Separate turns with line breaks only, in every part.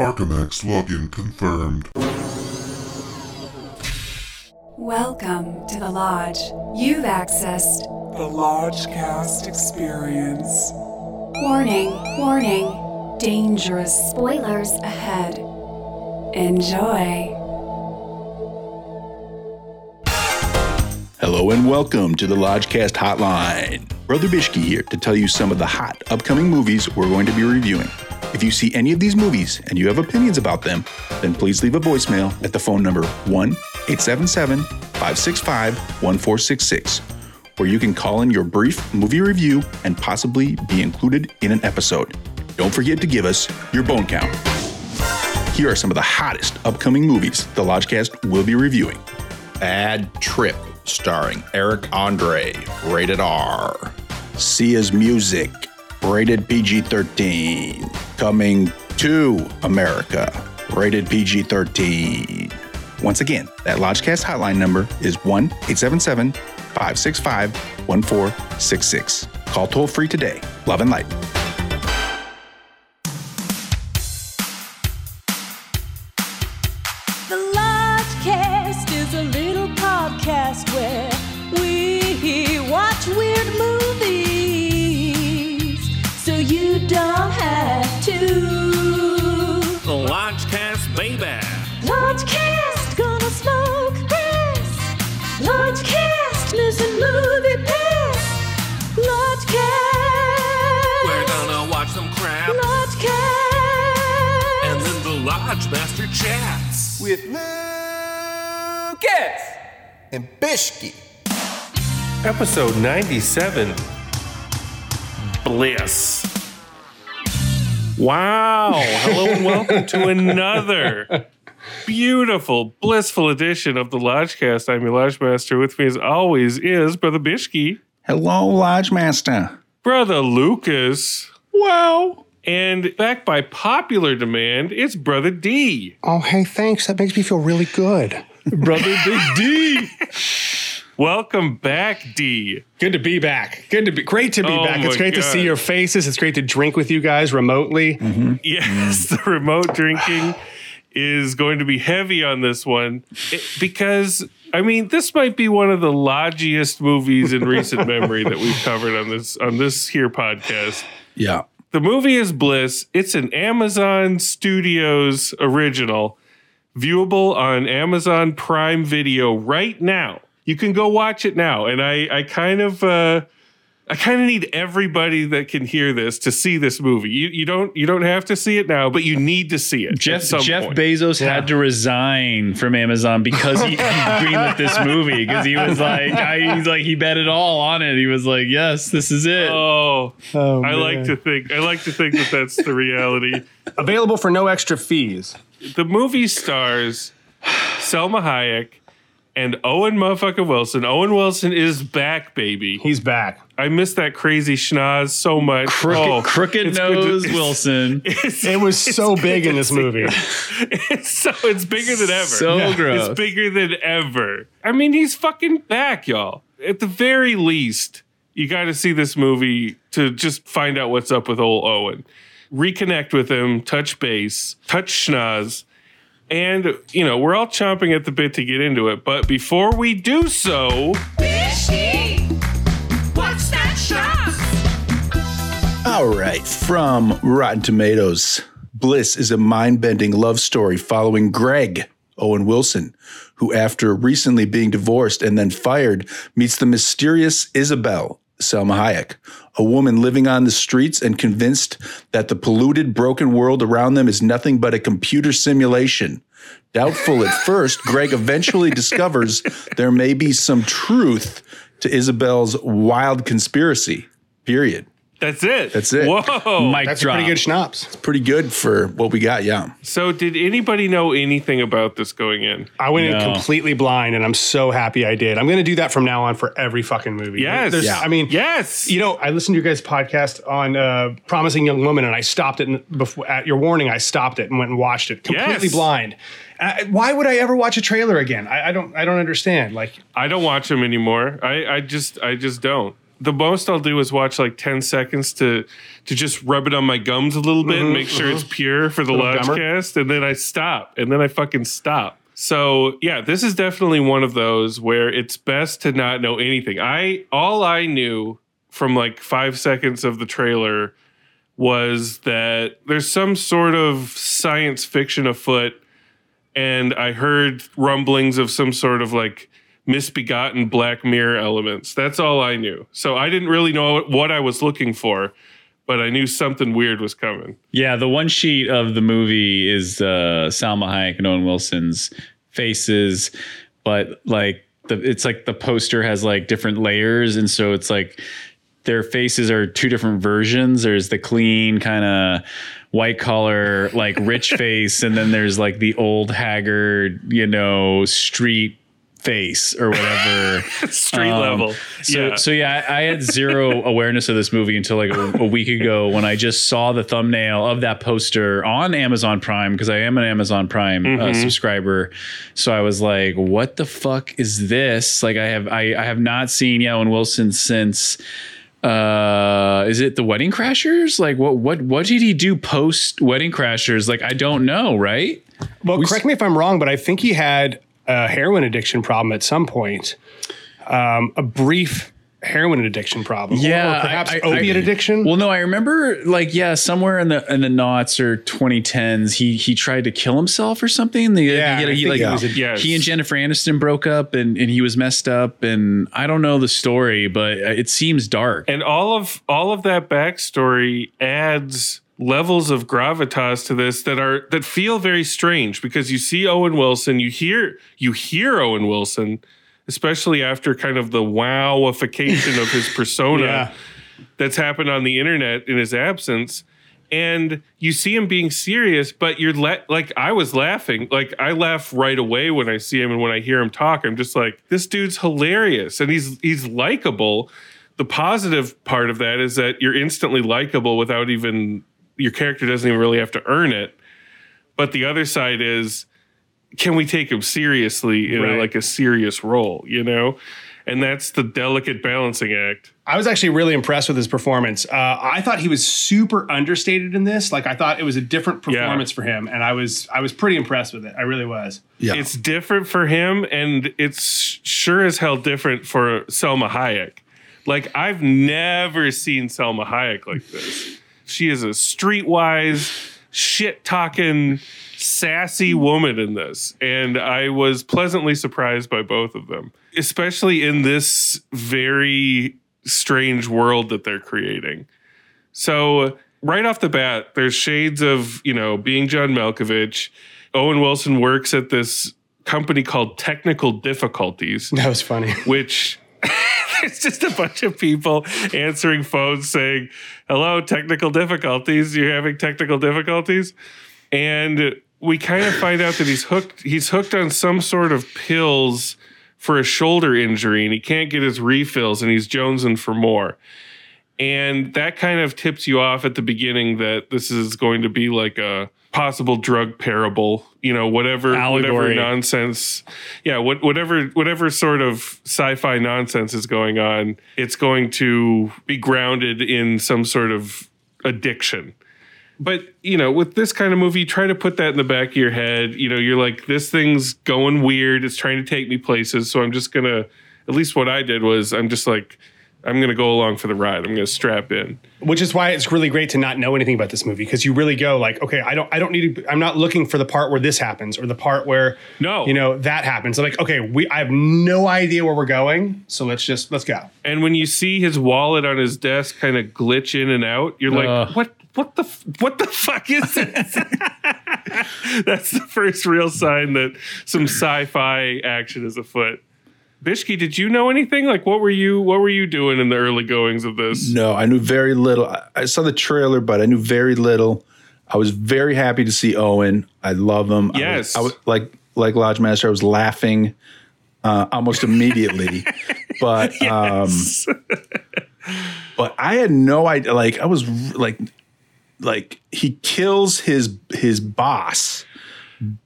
Archimex login confirmed.
Welcome to the Lodge. You've accessed.
The Lodgecast experience.
Warning, warning. Dangerous spoilers ahead. Enjoy.
Hello and welcome to the Lodgecast Hotline. Brother Bishki here to tell you some of the hot upcoming movies we're going to be reviewing. If you see any of these movies and you have opinions about them, then please leave a voicemail at the phone number 1 877 565 1466, where you can call in your brief movie review and possibly be included in an episode. Don't forget to give us your bone count. Here are some of the hottest upcoming movies the Lodgecast will be reviewing.
Bad Trip, starring Eric Andre, rated R.
Sia's Music, rated PG 13. Coming to America, rated PG 13. Once again, that Lodgecast hotline number is 1 877 565 1466. Call toll free today. Love and light.
The
Lodge Master chats.
with Lucas and Bishki.
Episode 97 Bliss. Wow. Hello and welcome to another beautiful, blissful edition of the Lodgecast. I'm your Lodge Master. With me, as always, is Brother Bishki,
Hello, Lodge Master.
Brother Lucas,
Wow.
And back by popular demand, it's Brother D.
Oh, hey, thanks. That makes me feel really good.
Brother Big D.
Welcome back, D.
Good to be back. Good to be great to be
Oh
back. It's
my
great to see your faces. It's great to drink with you guys remotely. Mm-hmm.
Yes, the remote drinking is going to be heavy on this one It- because I mean this might be one of the lodgiest movies in recent memory that we've covered on this on this here podcast.
Yeah.
The movie is Bliss. It's an Amazon Studios original, viewable on Amazon Prime Video right now. You can go watch it now, and I I kind of. Uh, I kind of need everybody that can hear this to see this movie. You, you don't you don't have to see it now, but you need to see it.
Jeff
at some
Jeff
point.
Bezos had to resign from Amazon because he, he greenlit this movie because he was like I, he's like he bet it all on it. He was like, yes, this is it.
Oh,
Oh,
I like to think I like to think that that's the reality.
Available for no extra fees.
The movie stars Salma Hayek and Owen motherfucker Wilson. Owen Wilson is back, baby.
He's back.
I miss that crazy schnoz so much.
Crooked,
Oh,
crooked
it's good to-
nose Wilson.
It's,
It was so big in this movie.
It's so it's bigger than ever.
So
Yeah.
gross.
It's bigger than ever. I mean, he's fucking back, y'all. At the very least, you got to see this movie to just find out what's up with old Owen. Reconnect with him, touch base, touch schnoz. And, you know, we're all chomping at the bit to get into it. But before we do so,
All right, from Rotten Tomatoes. Bliss is a mind bending love story following Greg, Owen Wilson, who, after recently being divorced and then fired, meets the mysterious Isabel, Salma Hayek, a woman living on the streets and convinced that the polluted, broken world around them is nothing but a computer simulation. Doubtful at first, Greg eventually discovers there may be some truth to Isabel's wild conspiracy. Period.
That's it.
That's it.
Whoa.
Mic
That's
drop.
pretty good schnapps.
It's pretty good for what we got, yeah.
So, did anybody know anything about this going in?
I went in
No.
completely blind, and I'm so happy I did. I'm going to do that from now on for every fucking movie.
Yes.
There's-
Yeah.
I mean,
Yes.
You know, I listened to your guys' podcast on uh, Promising Young Woman, and I stopped it and before at your warning. I stopped it and went and watched it completely
Yes.
blind. Uh, why would I ever watch a trailer again? I, I don't. I don't understand. Like,
I don't watch them anymore. I, I just I just don't. The most I'll do is watch like 10 seconds to to just rub it on my gums a little bit and make sure it's mm-hmm. pure for the. Lodgecast. And then I stop. And then I fucking stop. So yeah, this is definitely one of those where it's best to not know anything. I all I knew from like five seconds of the trailer was that there's some sort of science fiction afoot and I heard rumblings of some sort of like misbegotten Black Mirror elements. That's all I knew. So I didn't really know what I was looking for, but I knew something weird was coming.
Yeah, the one sheet of the movie is uh, Salma Hayek and Owen Wilson's faces, but like the it's like the poster has like different layers, and so it's like their faces are two different versions. There's the clean kind of white collar, like rich face, and then there's like the old haggard, you know, street face or whatever.
Street
Um,
level.
So
yeah.
so yeah, I, I had zero awareness of this movie until like a, a week ago when I just saw the thumbnail of that poster on Amazon Prime because I am an Amazon Prime uh,
Mhm.
subscriber. So I was like, "What the fuck is this?" Like I have I, I have not seen yeah, Owen Wilson since. Uh, is it the Wedding Crashers? Like what what what did he do post Wedding Crashers? Like I don't know, right?
Well, correct me if I'm wrong, but I think he had a heroin addiction problem at some point. Um, a brief heroin addiction problem.
Yeah,
or perhaps
I- I-
opiate
I-
addiction.
Well, no, I remember like yeah, somewhere in the in the knots or 2010s, he he tried to kill himself or something. The,
Yeah,
he,
I
he, like
it was a-
Yes.
he and Jennifer Aniston broke up, and and he was messed up, and I don't know the story, but it seems dark.
And all of all of that backstory adds levels of gravitas to this that are that feel very strange because you see Owen Wilson, you hear you hear Owen Wilson, especially after kind of the wowification of his persona
Yeah.
that's happened on the internet in his absence. And you see him being serious, but you're la- like, I was laughing. Like, I laugh right away when I see him and when I hear him talk. I'm just like, this dude's hilarious and he's he's likable. The positive part of that is that you're instantly likable without even your character doesn't even really have to earn it. But the other side is, can we take him seriously in a, like a serious role, you know? And that's the delicate balancing act.
I was actually really impressed with his performance. Uh, I thought he was super understated in this. Like I thought it was a different
Yeah.
performance for him, and I was I was pretty impressed with it. I really was.
Yeah.
It's different for him, and it's sure as hell different for Salma Hayek. Like I've never seen Salma Hayek like this. She is a streetwise, shit talking, sassy woman in this, and I was pleasantly surprised by both of them, especially in this very strange world that they're creating. So right off the bat, there's shades of you know being John Malkovich. Owen Wilson works at this company called Technical Difficulties,
That was funny.
which there's just a bunch of people answering phones saying, "Hello, technical difficulties. You're having technical difficulties," and we kind of find out that he's hooked. He's hooked on some sort of pills for a shoulder injury, and he can't get his refills, and he's jonesing for more. And that kind of tips you off at the beginning that this is going to be like a possible drug parable, you know, whatever whatever nonsense. Yeah, what, whatever whatever sort of sci-fi nonsense is going on, it's going to be grounded in some sort of addiction. But, you know, with this kind of movie, try to put that in the back of your head. You know, you're like, this thing's going weird. It's trying to take me places. So I'm just going to, at least what I did was, I'm just like, I'm going to go along for the ride. I'm going to strap in.
Which is why it's really great to not know anything about this movie because you really go like, okay, I don't, I don't need to. I'm not looking for the part where this happens or the part where
No.
you know, that happens. I'm like, okay, we, I have no idea where we're going, so let's just let's go.
And when you see his wallet on his desk kind of glitch in and out, you're like, what? What the what the fuck is this? That's the first real sign that some sci-fi action is afoot. Bishki, did you know anything? Like, what were you what were you doing in the early goings of this?
No, I knew very little. I- I saw the trailer, but I knew very little. I was very happy to see Owen. I love him. I was-
Yes.
I was, like like Lodge Master. I was laughing uh, almost immediately, but um, but I had no idea. Like I was like like he kills his his boss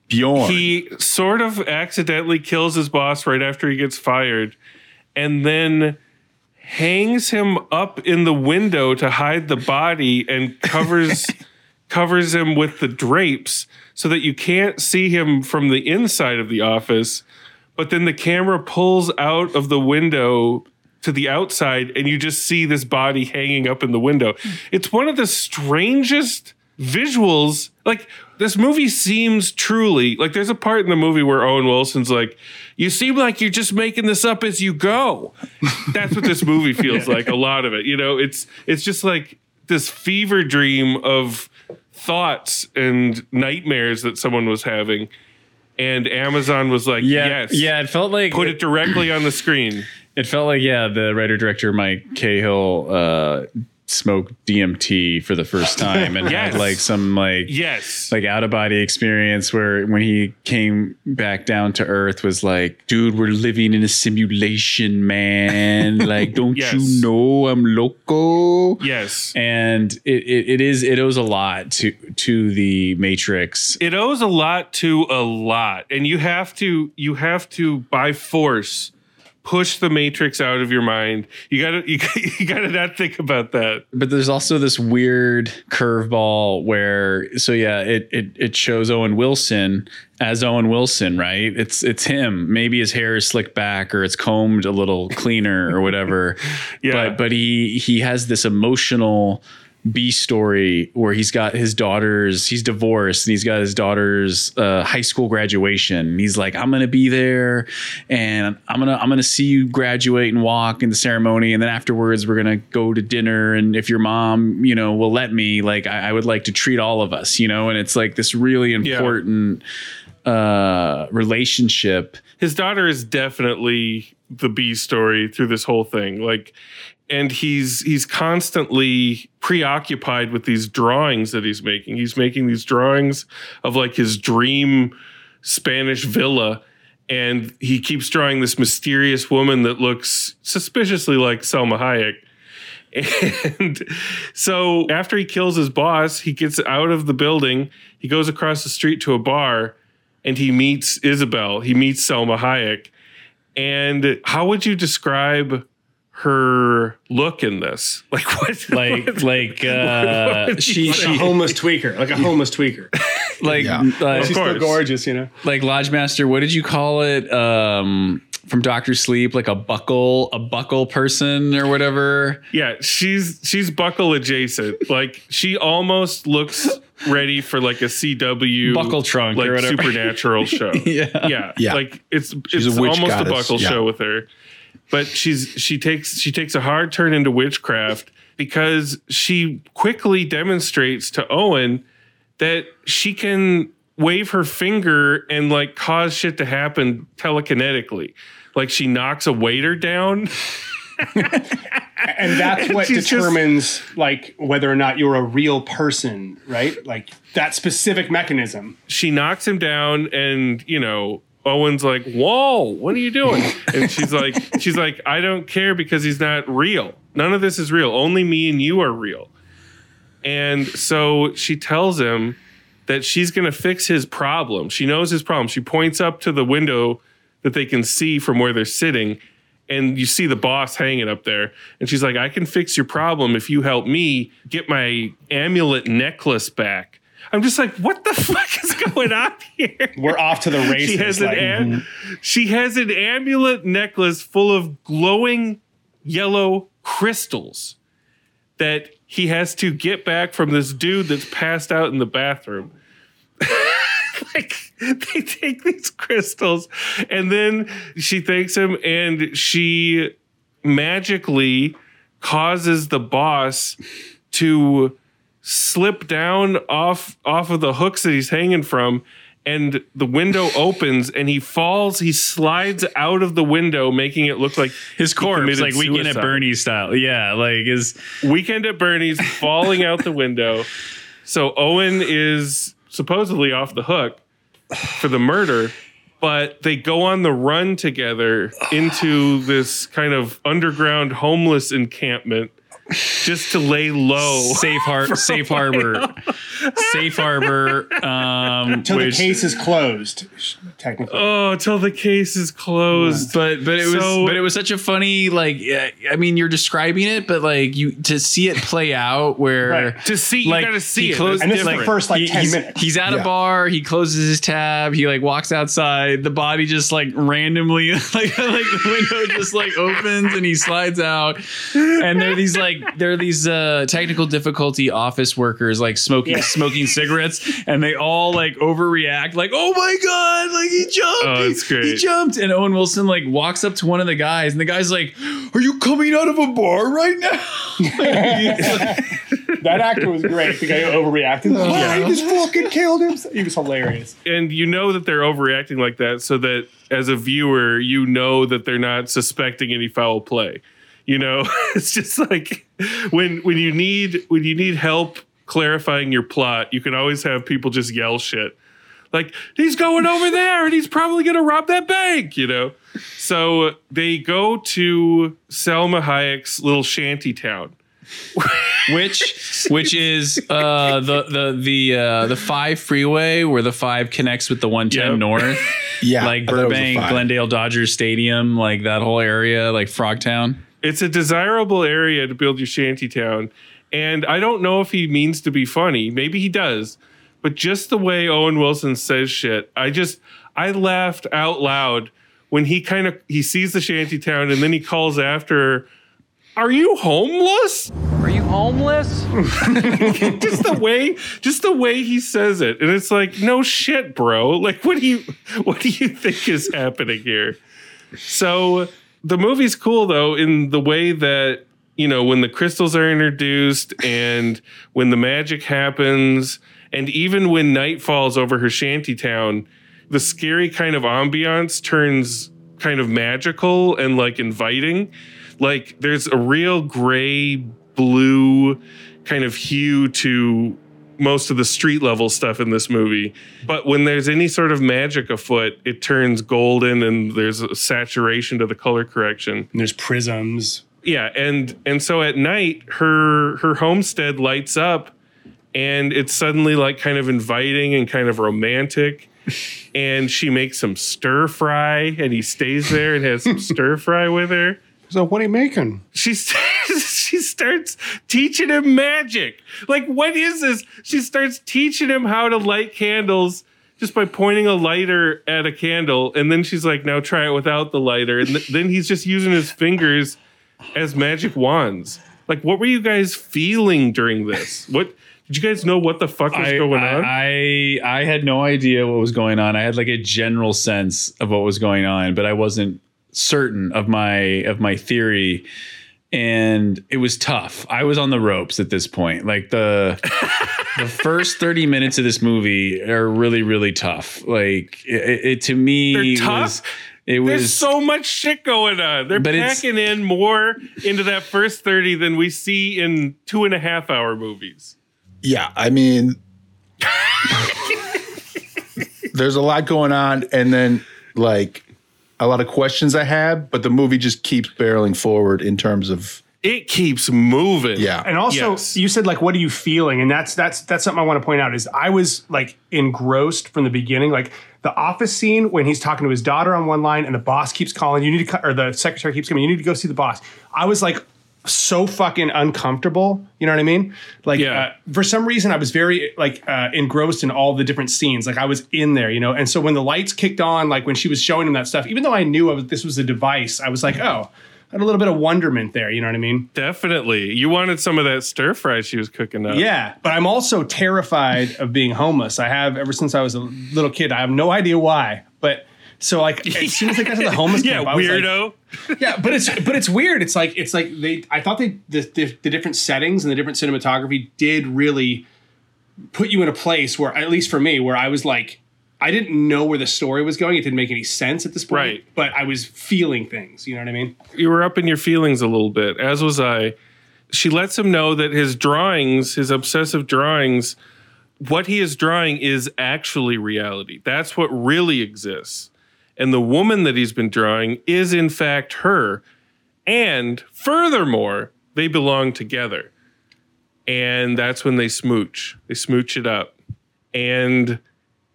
Bjorn.
He sort of accidentally kills his boss right after he gets fired, and then hangs him up in the window to hide the body and covers covers him with the drapes so that you can't see him from the inside of the office but then the camera pulls out of the window to the outside and you just see this body hanging up in the window it's one of the strangest visuals like this movie seems truly like there's a part in the movie where Owen Wilson's like you seem like you're just making this up as you go. That's what this movie feels like a lot of it you know? It's it's just like this fever dream of thoughts and nightmares that someone was having. And Amazon was like
Yeah,
yes
yeah. It felt like
put it directly on the screen.
It felt like yeah, the writer director Mike Cahill uh, smoked DMT for the first time and
Yes.
had like some like
yes
like out of body experience where when he came back down to earth was like, dude, we're living in a simulation, man. like, don't
Yes.
you know I'm loco?
yes
And it, it, it is it owes a lot to to the Matrix.
it owes a lot to a lot and you have to you have to by force push the matrix out of your mind. You gotta you, gotta- you gotta not think about that.
But there's also this weird curveball where so yeah it, it it shows Owen Wilson as Owen Wilson right? It's it's him. Maybe his hair is slicked back or it's combed a little cleaner or whatever.
Yeah.
but but he he has this emotional B story where he's got his daughter's he's divorced and he's got his daughter's uh, high school graduation. He's like I'm gonna be there and I'm gonna I'm gonna see you graduate and walk in the ceremony and then afterwards we're gonna go to dinner and if your mom you know will let me like I, I would like to treat all of us you know? And it's like this really important uh relationship.
His daughter is definitely the B story through this whole thing. Like, and he's he's constantly preoccupied with these drawings that he's making. He's making these drawings of like his dream Spanish villa. And he keeps drawing this mysterious woman that looks suspiciously like Salma Hayek. And so after he kills his boss, he gets out of the building. He goes across the street to a bar and he meets Isabel. He meets Selma Hayek. And how would you describe her look in this? Like what?
like
what-
like uh
would
she
you
Like a
she
homeless tweaker, like a homeless tweaker.
like
Yeah.
uh,
She's still gorgeous, you know.
like Lodge Master, what did you call it? Um from Doctor Sleep, like a buckle, a buckle person or whatever.
yeah, she's she's buckle adjacent. Like she almost looks ready for like a CW
Buckle trunk
like
or whatever.
supernatural show.
Yeah.
yeah,
Yeah.
Like it's
She's
it's
a
almost
goddess,
a buckle
yeah.
show with her. But she's she takes she takes a hard turn into witchcraft because she quickly demonstrates to Owen that she can wave her finger and like cause shit to happen telekinetically. Like she knocks a waiter down.
And that's what
just-
determines like whether or not you're a real person, right? Like that specific mechanism.
she knocks him down and you know Owen's like, "Whoa, what are you doing?" And she's like, "She's like, I don't care because he's not real. None of this is real. Only me and you are real." And so she tells him that she's going to fix his problem. She knows his problem. She points up to the window that they can see from where they're sitting, and you see the boss hanging up there. And she's like, "I can fix your problem if you help me get my amulet necklace back." I'm just like, what the fuck is going on here?
We're off to the races.
She has an
like,
am- mm-hmm. she has an amulet necklace full of glowing yellow crystals that he has to get back from this dude that's passed out in the bathroom. like they take these crystals and then she thanks him and she magically causes the boss to slip down off off of the hooks that he's hanging from and the window opens and he falls he slides out of the window making it look like
His corpse, like Weekend at
suicide.
Bernie style. Yeah, like is
Weekend at Bernie's falling out the window. So Owen is supposedly off the hook for the murder, but they go on the run together into this kind of underground homeless encampment just to lay low.
safe har- safe harbor, safe harbor. Um,
Until
which-
the case is closed, technically.
Oh, until the case is closed.
but but it was
So-
but it was such a funny like uh, I mean you're describing it but like you to see it play out where
Right.
To see, you
like
gotta see
he
it.
closed-
and this is the first like
he-
10
he's,
minutes.
he's at a bar. He closes his tab. He like walks outside. The body just like randomly like like the window just like opens and he slides out. And there are these like there are these uh, technical difficulty office workers like smoking smoking cigarettes, and they all like overreact. Like oh my god, like he jumped.
Oh,
he,
great.
He jumped, and Owen Wilson like walks up to one of the guys, and the guy's like, "Are you coming out of a bar right now?"
that actor was great. The guy who overreacted. Oh, he just fucking killed him. He was hilarious.
and you know that they're overreacting like that so that as a viewer you know that they're not suspecting any foul play you know it's just like when when you need when you need help clarifying your plot you can always have people just yell shit. Like he's going over there and he's probably going to rob that bank you know? So they go to Salma Hayek's little shanty town.
Which which is uh the the the uh the five freeway where the five connects with the 110
Yep.
north.
Yeah,
like
I thought it was a
burbank glendale dodgers stadium like that whole area like frogtown
it's a desirable area to build your shanty town. And I don't know if he means to be funny. Maybe he does. But just the way Owen Wilson says shit, I just I laughed out loud when he kind of he sees the shanty town and then he calls after are you homeless?
Are you homeless?
just the way just the way he says it. And it's like, no shit, bro. Like what do you what do you think is happening here? So the movie's cool though in the way that you know when the crystals are introduced and when the magic happens and even when night falls over her shanty town the scary kind of ambiance turns kind of magical and like inviting. Like there's a real gray blue kind of hue to most of the street level stuff in this movie. But when there's any sort of magic afoot, it turns golden and there's a saturation to the color correction.
And there's prisms.
Yeah, and and so at night her her homestead lights up and it's suddenly like kind of inviting and kind of romantic. And she makes some stir fry and he stays there and has some stir fry with her
So what are you making?
she she starts teaching him magic. Like, what is this? She starts teaching him how to light candles just by pointing a lighter at a candle, and then she's like, "Now try it without the lighter." And th- then he's just using his fingers as magic wands. Like, what were you guys feeling during this? What did you guys know? What the fuck was
I,
going
I,
on?
I I had no idea what was going on. I had like a general sense of what was going on, but I wasn't certain of my of my theory. And it was tough. I was on the ropes at this point. Like the the first 30 minutes of this movie are really, really tough. Like it, it to me
They're tough?
was it
There's
was
so much shit going on. They're
But
packing in more into that first 30 than we see in two and a half hour movies.
Yeah, I mean, there's a lot going on, and then like a lot of questions I had, but the movie just keeps barreling forward in terms of
It keeps moving.
yeah.
And also,
Yes.
you said like, "What are you feeling?" And that's that's that's something I want to point out is I was like engrossed from the beginning. Like the office scene when he's talking to his daughter on one line, and the boss keeps calling. You need to, co- or the secretary keeps coming. You need to go see the boss. I was like so fucking uncomfortable. You know what I mean? Like
Yeah.
uh, for some reason, I was very like uh, engrossed in all the different scenes. Like I was in there, you know. And so when the lights kicked on, like when she was showing him that stuff, even though I knew I was, this was a device, I was like, oh. I had a little bit of wonderment there, you know what I mean?
Definitely. You wanted some of that stir fry she was cooking up.
Yeah, but I'm also terrified of being homeless. I have ever since I was a little kid. I have no idea why, but so like as soon as I got to the homeless
Yeah,
camp, was like-
weirdo.
yeah, but it's but it's weird. It's like it's like they. I thought they the, the the different settings and the different cinematography did really put you in a place where, at least for me, where I was like. I didn't know where the story was going. It didn't make any sense at this point.
Right.
But I was feeling things. You know what I mean?
you were up in your feelings a little bit, as was I. She lets him know that his drawings, his obsessive drawings, what he is drawing is actually reality. That's what really exists. And the woman that he's been drawing is, in fact, her. And furthermore, they belong together. And that's when they smooch. They smooch it up. And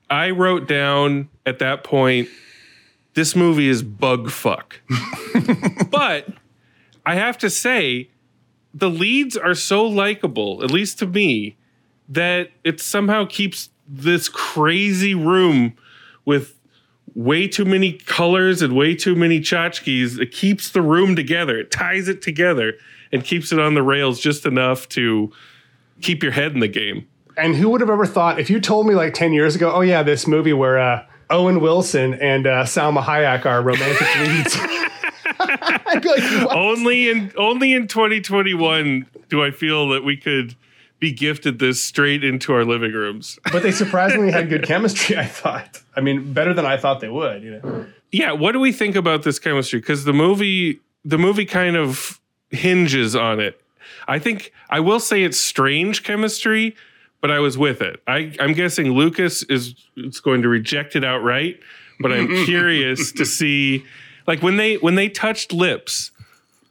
I wrote down at that point, this movie is bug fuck. but I have to say, the leads are so likable, at least to me, that it somehow keeps this crazy room with way too many colors and way too many tchotchkes. It keeps the room together. It ties it together and keeps it on the rails just enough to keep your head in the game.
And who would have ever thought if you told me like ten years ago, oh yeah, this movie where uh, Owen Wilson and uh, Salma Hayek are romantic leads. I'd be like, what?
only in only in 2021 do I feel that we could be gifted this straight into our living rooms.
But they surprisingly had good chemistry. I thought. I mean, better than I thought they would. You know.
Yeah, what do we think about this chemistry? Because the movie, the movie kind of hinges on it. I think I will say it's strange chemistry, but I was with it. I, I'm guessing Lucas is is going to reject it outright, but I'm curious to see, like when they when they touched lips.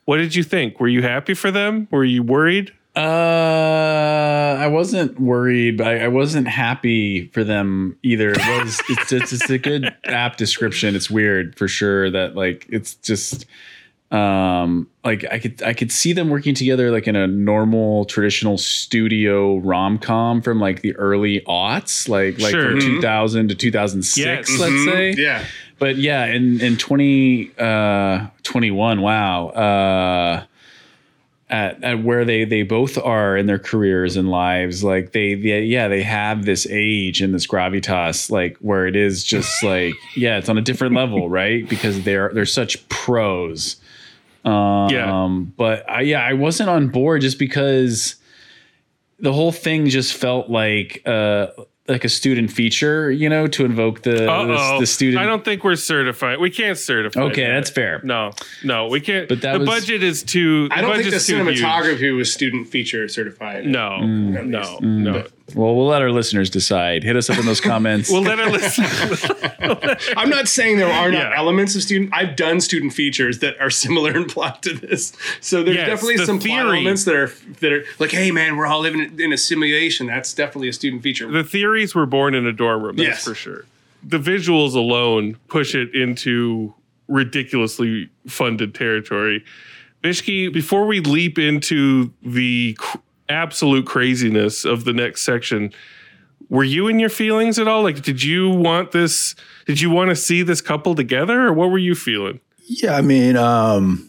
What did you think? Were you happy for them? Were you worried?
Uh, I wasn't worried, but I, I wasn't happy for them either. It was it's, it's it's a good app description. It's weird for sure that like it's just um like I could I could see them working together like in a normal traditional studio rom com from like the early aughts, like like
Sure.
from
Mhm.
2000 to 2006,
Yes.
let's say.
Yeah.
But yeah, in in 20 uh 21, wow. Uh at, at where they they both are in their careers and lives like they, they yeah they have this age and this gravitas like where it is just like yeah it's on a different level right because they're they're such pros um
Yeah.
but I, yeah i wasn't on board just because the whole thing just felt like uh like a student feature you know to invoke the the, the student
I don't think we're certified. We can't certify.
okay
that.
that's fair
No, no, we can't.
But that
the
was-
budget is too.
I don't think the
budget's too huge.
cinematography was student feature certified.
No,
Mm.
no, no.
Well we'll let our listeners decide hit us up in those comments
We'll let our listeners.
I'm not saying there are not
Yeah.
elements of student. I've done student features that are similar in plot to this, so there's
Yes,
definitely
the
some plot elements that are that are like, hey man, we're all living in a simulation. That's definitely a student feature.
the theories were born in a dorm room. That's
Yes.
for sure. The visuals alone push it into ridiculously funded territory. Bishki, before we leap into the cr- absolute craziness of the next section, were you in your feelings at all? Like, did you want this? Did you want to see this couple together, or what were you feeling?
Yeah, I mean, um,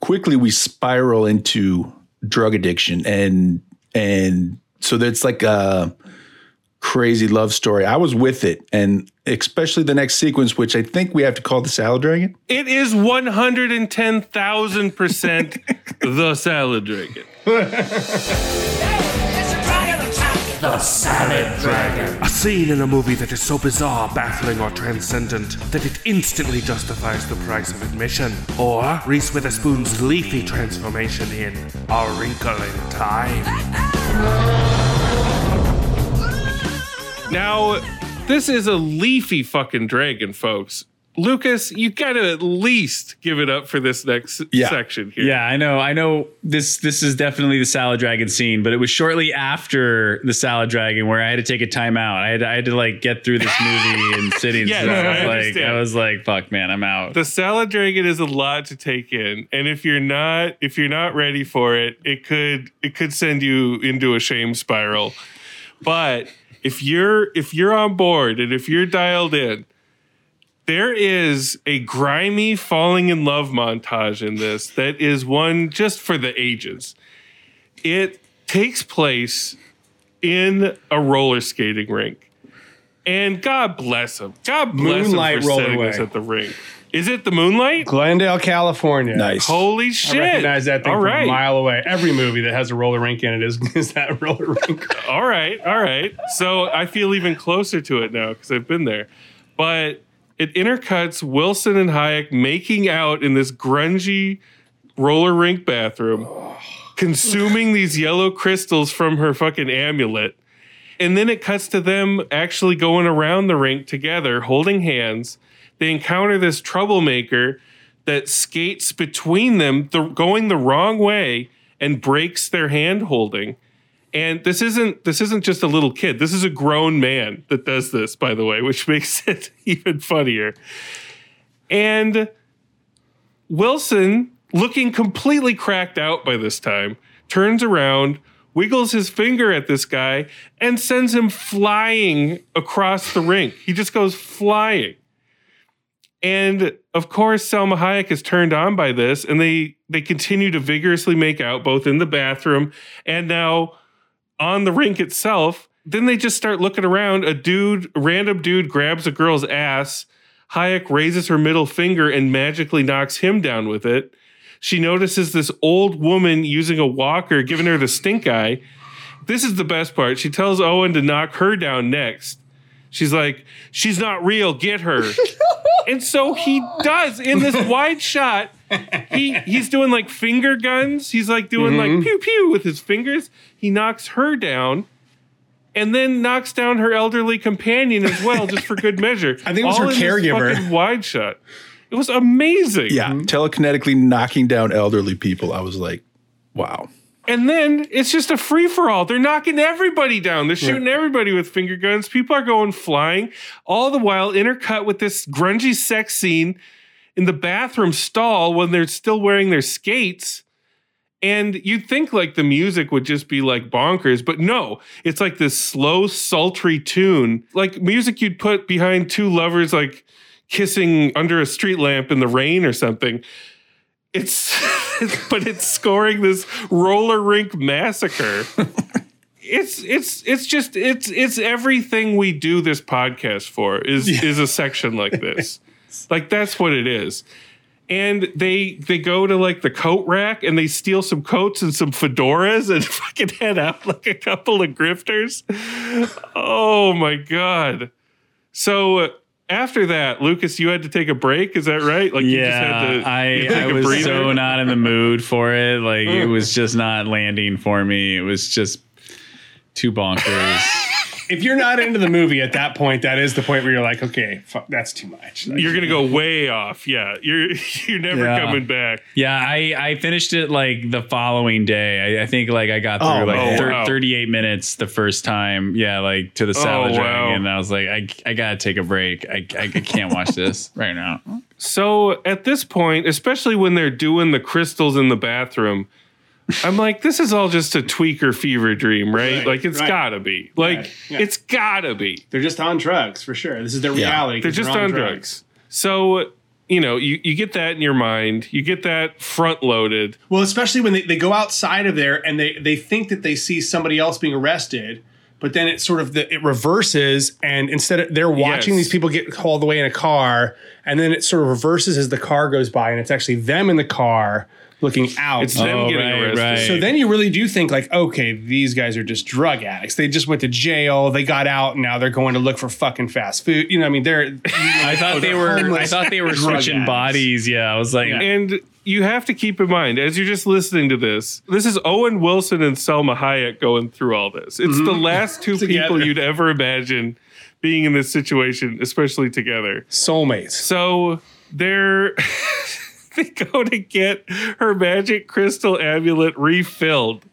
quickly we spiral into drug addiction, and and so that's like a crazy love story. I was with it, and especially the next sequence, which I think we have to call the salad dragon.
It is one hundred and ten thousand percent the salad dragon.
The Salad Dragon. A scene in a movie that is so bizarre, baffling, or transcendent that it instantly justifies the price of admission. Or Reese Witherspoon's leafy transformation in A Wrinkle in Time.
Now, this is a leafy fucking dragon, folks. Lucas, you gotta at least give it up for this next
Yeah.
section here.
Yeah, I know. I know this this is definitely the salad dragon scene, but it was shortly after the salad dragon where I had to take a time out. I had, I had to like get through this movie and sitting.
Yes,
so I
I
like
understand.
I was like, fuck man, I'm out.
The salad dragon is a lot to take in, and if you're not if you're not ready for it, it could it could send you into a shame spiral. But if you're if you're on board and if you're dialed in, there is a grimy falling in love montage in this that is one just for the ages. It takes place in a roller skating rink. And God bless him. God bless
Moonlight
him for setting us at the rink. Is it the Moonlight?
Glendale, California.
Nice.
Holy shit!
I recognize that thing
All
from
right.
a mile away. Every movie that has a roller rink in it is, is that roller rink.
All right, all right. So I feel even closer to it now because I've been there. But it intercuts Wilson and Hayek making out in this grungy roller rink bathroom, consuming these yellow crystals from her fucking amulet. And then it cuts to them actually going around the rink together, holding hands. They encounter this troublemaker that skates between them, the, going the wrong way, and breaks their hand holding. And this isn't this isn't just a little kid. This is a grown man that does this, by the way, which makes it even funnier. And Wilson, looking completely cracked out by this time, turns around, wiggles his finger at this guy, and sends him flying across the rink. He just goes flying. And of course, Salma Hayek is turned on by this, and they they continue to vigorously make out both in the bathroom and now on the rink itself. Then they just start looking around. A dude, random dude, grabs a girl's ass. Hayek raises her middle finger and magically knocks him down with it. She notices this old woman using a walker, giving her the stink eye. This is the best part. She tells Owen to knock her down next. She's like, she's not real, get her. and so he does in this wide shot. He he's doing like finger guns. He's like doing
Mhm.
like pew pew with his fingers. He knocks her down. And then knocks down her elderly companion as well, just for good measure.
I think it was
All
her caregiver.
fucking Wide shot. It was amazing.
Yeah, telekinetically knocking down elderly people. I was like, wow.
And then it's just a free for all. They're knocking everybody down. They're shooting everybody with finger guns. People are going flying. All the while intercut with this grungy sex scene in the bathroom stall when they're still wearing their skates. And you'd think like the music would just be like bonkers, but no, it's like this slow, sultry tune, like music you'd put behind two lovers like kissing under a street lamp in the rain or something. It's, but it's scoring this roller rink massacre. it's it's it's just it's it's everything we do this podcast for is is a section like this. like that's what it is. And they they go to like the coat rack and they steal some coats and some fedoras and fucking head out like a couple of grifters. Oh my god. So uh, after that, Lucas, you had to take a break. Is that right? Like you just
yeah,
had to
I, I was
breather?
so not in the mood for it. Like it was just not landing for me. It was just too bonkers.
If you're not into the movie at that point, that is the point where you're like, okay, fuck, that's too much. Like,
You're gonna go way off. Yeah, you're you're never
Yeah.
coming back.
yeah, I, I finished it like the following day. I, I think like I got through
Oh,
like
man.
thir-
wow.
38 minutes the first time. Yeah, like to the
Oh,
Salad
wow.
And I was like, I, I gotta take a break. I, I, I can't watch this right now.
So at this point, especially when they're doing the crystals in the bathroom, I'm like, this is all just a tweaker fever dream, right?
Right,
like it's
right.
gotta be. Like
Right, yeah.
it's gotta be.
They're just on drugs for sure. This is their reality.
They're just on drugs. So you know, you, you get that in your mind. You get that front loaded.
Well, especially when they, they go outside of there and they, they think that they see somebody else being arrested, but then it sort of the, it reverses and instead of they're watching
Yes.
these people get hauled away in a car, and then it sort of reverses as the car goes by, and it's actually them in the car looking out.
It's them
Oh,
getting
right,
arrested.
right.
So then you really do think like, okay, these guys are just drug addicts. They just went to jail. They got out. Now they're going to look for fucking fast food. You know, I mean, they're.
I thought they were. I thought they were
drug
switching
addicts.
bodies. Yeah, I was like,
And you have to keep in mind, as you're just listening to this, this is Owen Wilson and Salma Hayek going through all this. It's the mm-hmm. last two people you'd ever imagine being in this situation, especially together.
Soulmates.
So they're they go to get her magic crystal amulet refilled.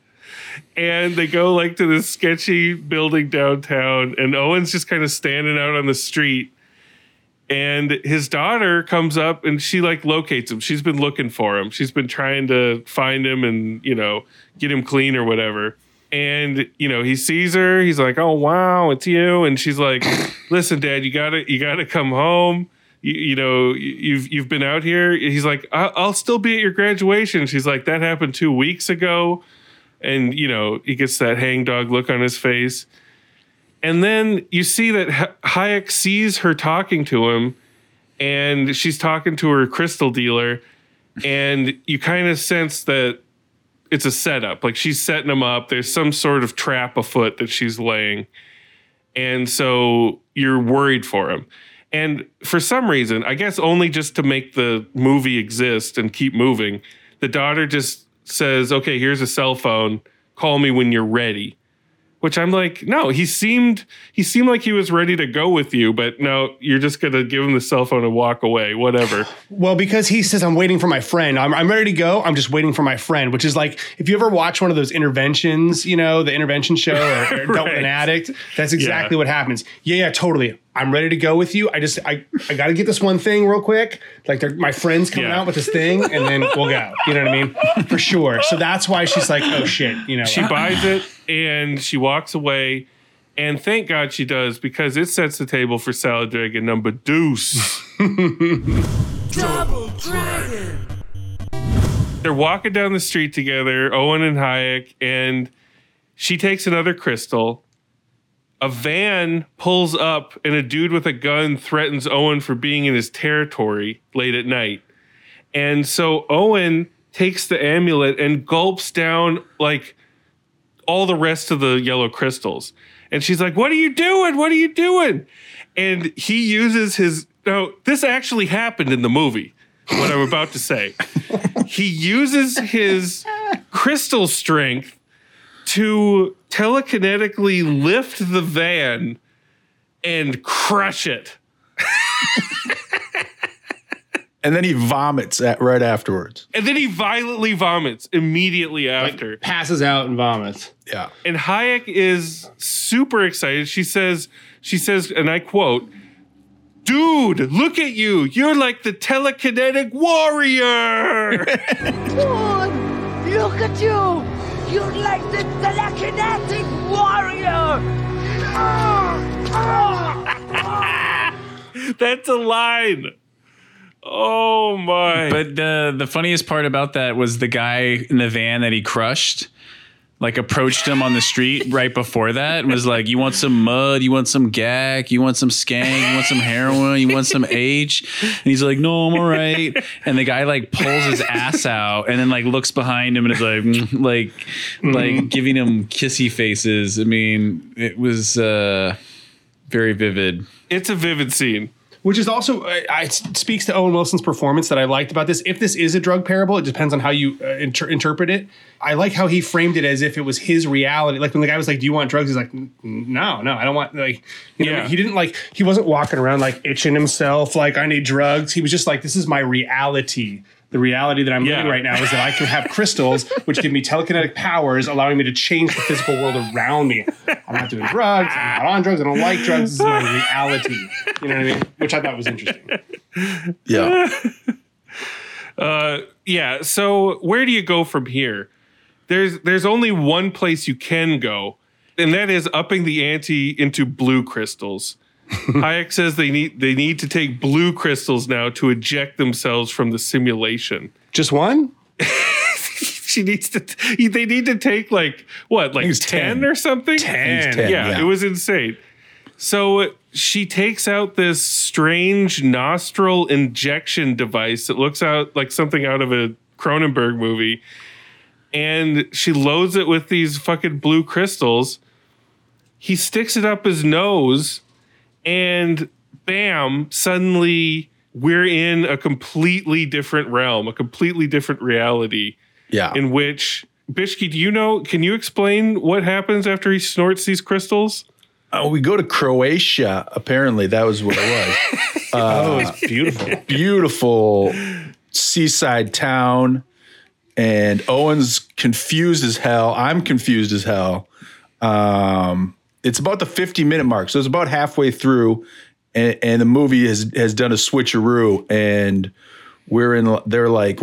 And they go like to this sketchy building downtown, and Owen's just kind of standing out on the street. And his daughter comes up and she like locates him. She's been looking for him. She's been trying to find him and, you know, get him clean or whatever. And, you know, he sees her. He's like, "Oh, wow, it's you." And she's like, "Listen, dad, you got to you got to come home. You, you know, you've you've been out here." He's like, I- "I'll still be at your graduation." She's like, "That happened 2 weeks ago." And, you know, he gets that hangdog look on his face. And then you see that Hayek sees her talking to him, and she's talking to her crystal dealer, and you kind of sense that it's a setup. Like she's setting him up. There's some sort of trap afoot that she's laying, and so you're worried for him. And for some reason, I guess only just to make the movie exist and keep moving, the daughter just says, "Okay, here's a cell phone. Call me when you're ready." Which I'm like, no, he seemed he seemed like he was ready to go with you, but no, you're just gonna give him the cell phone and walk away, whatever.
Well, because he says I'm waiting for my friend. I'm, I'm ready to go. I'm just waiting for my friend, which is like if you ever watch one of those interventions, you know, the intervention show or, or Dealt with an
Right.
addict. That's exactly
Yeah.
what happens. Yeah, yeah, totally. I'm ready to go with you. I just I I got to get this one thing real quick. Like they're, my friends coming
Yeah.
out with this thing, and then we'll go. You know what I mean? For sure. So that's why she's like, oh shit. You know,
She buys it and she walks away. And thank God she does because it sets the table for Salad Dragon number deuce.
Double Dragon.
They're walking down the street together, Owen and Hayek, and she takes another crystal. A van pulls up, and a dude with a gun threatens Owen for being in his territory late at night. And so Owen takes the amulet and gulps down like all the rest of the yellow crystals. And she's like, What are you doing? What are you doing? And he uses his. No, this actually happened in the movie, what I'm about to say. he uses his crystal strength to telekinetically lift the van and crush it.
And then he vomits at, right afterwards.
And then he violently vomits immediately after.
passes out and vomits.
Yeah.
and Hayek is super excited. She says, she says, and I quote, Dude, look at you. You're like the telekinetic warrior.
Dude, look at you! You're like the telekinetic warrior!
That's a line. Oh my.
But the the funniest part about that was the guy in the van that he crushed, like approached him on the street right before that and was like, "You want some mud? You want some gag? You want some skank? You want some heroin? You want some H?" And he's like, "No, I'm all right." And the guy like pulls his ass out and then like looks behind him and is like, mm, like, like giving him kissy faces. I mean, it was uh, very vivid.
it's a vivid scene.
Which is also uh, I, it speaks to Owen Wilson's performance that I liked about this. If this is a drug parable, it depends on how you uh, inter- interpret it. I like how he framed it as if it was his reality. Like when the guy was like, "Do you want drugs?" He's like, "No, no, I don't want." Like, you know,
Yeah.
he didn't like he wasn't walking around like itching himself like I need drugs. He was just like, "This is my reality." The reality that I'm
Yeah.
living right now is that I can have crystals, which give me telekinetic powers, allowing me to change the physical world around me. I'm not doing drugs. I'm not on drugs. I don't like drugs. This is my reality. You know what I mean? Which I thought was interesting.
Yeah.
Uh, yeah. So where do you go from here? There's there's only one place you can go, and that is upping the ante into blue crystals. Hayek says they need they need to take blue crystals now to eject themselves from the simulation.
Just one?
she needs to. They need to take like what, like ten,
10.
or something.
Ten.
10,
yeah,
yeah.
it was insane. So she takes out this strange nostril injection device that looks out like something out of a Cronenberg movie. And she loads it with these fucking blue crystals. He sticks it up his nose, and bam, suddenly we're in a completely different realm, a completely different reality
Yeah.
in which Bishki, do you know? Can you explain what happens after he snorts these crystals?
Oh, we go to Croatia. Apparently, that was what it was.
oh, it's beautiful.
Beautiful seaside town. And Owen's confused as hell. I'm confused as hell. Um, it's about the 50 minute mark. So it's about halfway through. And, and the movie has, has done a switcheroo. And we're in, they're like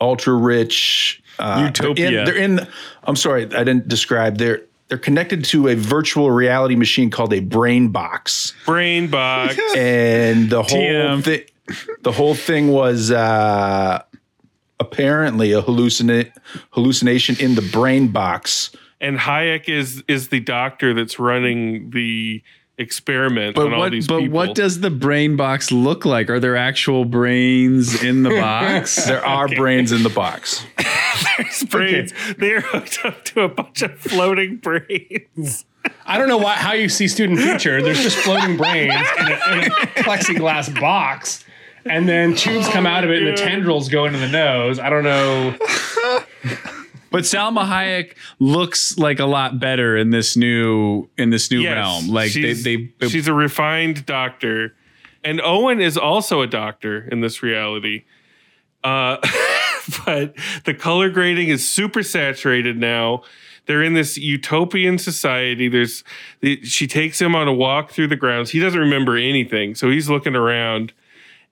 ultra rich. Uh,
Utopia.
They're in, they're in, I'm sorry, I didn't describe. They're, they're connected to a virtual reality machine called a brain box
Brain box.
and the whole thing the whole thing was uh apparently a hallucina- hallucination in the brain box
and Hayek is is the doctor that's running the experiment
But
on all
what?
these
But
people.
what does the brain box look like? Are there actual brains in the box?
there are brains in the box
There's brains? They're hooked up to a bunch of floating brains.
I don't know why, how you see student feature. There's just floating brains in a, in a plexiglass box, and then tubes come out of it, and the tendrils go into the nose. I don't know.
But Salma Hayek looks like a lot better in this new in this new
Yes,
realm. Like they,
she's,
they
she's a refined doctor, and Owen is also a doctor in this reality. Uh, but the color grading is super saturated now. They're in this utopian society. There's she takes him on a walk through the grounds. He doesn't remember anything, so he's looking around,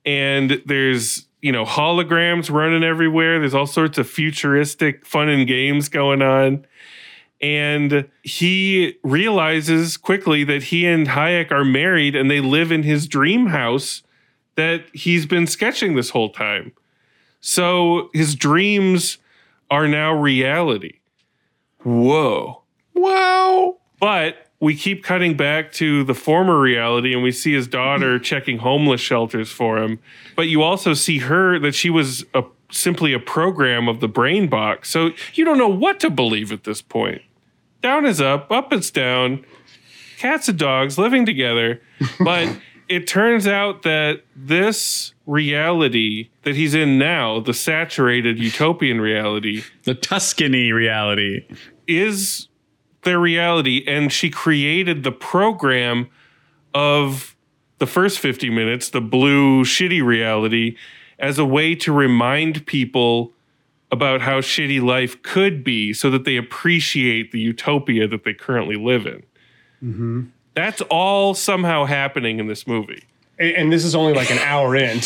and there's you know holograms running everywhere. There's all sorts of futuristic fun and games going on. And he realizes quickly that he and Hayek are married and they live in his dream house that he's been sketching this whole time. So his dreams are now reality. Whoa. Wow. But we keep cutting back to the former reality and we see his daughter checking homeless shelters for him. But you also see her that she was a, simply a program of the brain box. So you don't know what to believe at this point. Down is up, up is down. Cats and dogs living together. But it turns out that this reality that he's in now, the saturated utopian reality,
the Tuscany reality,
is their reality. And she created the program of the first 50 minutes, the blue shitty reality, as a way to remind people about how shitty life could be so that they appreciate the utopia that they currently live in.
Mm-hmm.
That's all somehow happening in this movie.
And, and this is only like an hour in.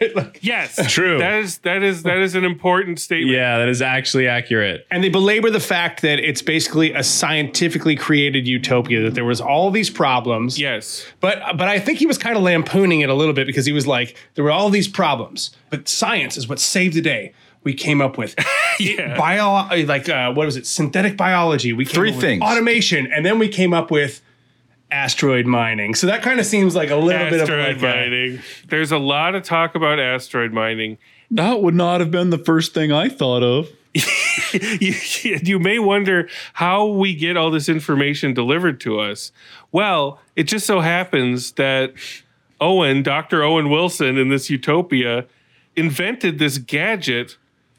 Yes,
True.
That is that is that is an important statement.
Yeah, that is actually accurate.
And they belabor the fact that it's basically a scientifically created utopia. That there was all these problems.
Yes,
but but I think he was kind of lampooning it a little bit because he was like, there were all these problems, but science is what saved the day. We came up with
yeah.
bio, like uh, what was it? Synthetic biology. We came
Three
up with
things.
automation, and then we came up with asteroid mining. So that kind of seems like a little bit of
asteroid
like a,
mining. There's a lot of talk about asteroid mining.
That would not have been the first thing I thought of.
you, you may wonder how we get all this information delivered to us. Well, it just so happens that Owen, Dr. Owen Wilson in this utopia, invented this gadget